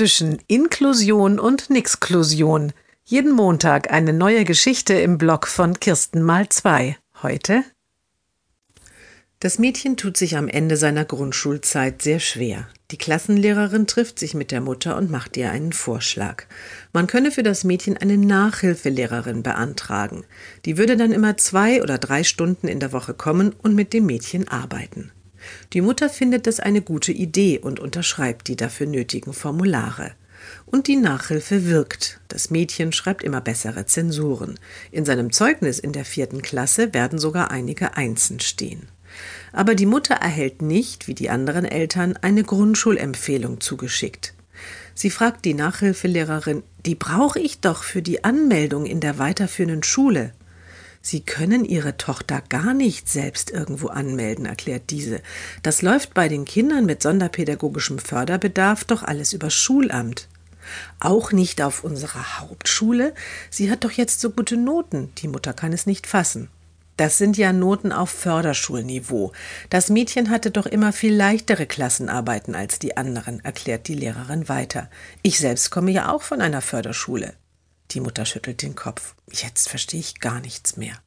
zwischen Inklusion und Nixklusion. Jeden Montag eine neue Geschichte im Blog von Kirsten mal zwei. Heute das Mädchen tut sich am Ende seiner Grundschulzeit sehr schwer. Die Klassenlehrerin trifft sich mit der Mutter und macht ihr einen Vorschlag. Man könne für das Mädchen eine Nachhilfelehrerin beantragen. Die würde dann immer zwei oder drei Stunden in der Woche kommen und mit dem Mädchen arbeiten. Die Mutter findet das eine gute Idee und unterschreibt die dafür nötigen Formulare. Und die Nachhilfe wirkt. Das Mädchen schreibt immer bessere Zensuren. In seinem Zeugnis in der vierten Klasse werden sogar einige Einsen stehen. Aber die Mutter erhält nicht, wie die anderen Eltern, eine Grundschulempfehlung zugeschickt. Sie fragt die Nachhilfelehrerin, die brauche ich doch für die Anmeldung in der weiterführenden Schule. Sie können Ihre Tochter gar nicht selbst irgendwo anmelden, erklärt diese. Das läuft bei den Kindern mit sonderpädagogischem Förderbedarf doch alles über Schulamt. Auch nicht auf unserer Hauptschule. Sie hat doch jetzt so gute Noten. Die Mutter kann es nicht fassen. Das sind ja Noten auf Förderschulniveau. Das Mädchen hatte doch immer viel leichtere Klassenarbeiten als die anderen, erklärt die Lehrerin weiter. Ich selbst komme ja auch von einer Förderschule. Die Mutter schüttelt den Kopf. Jetzt verstehe ich gar nichts mehr.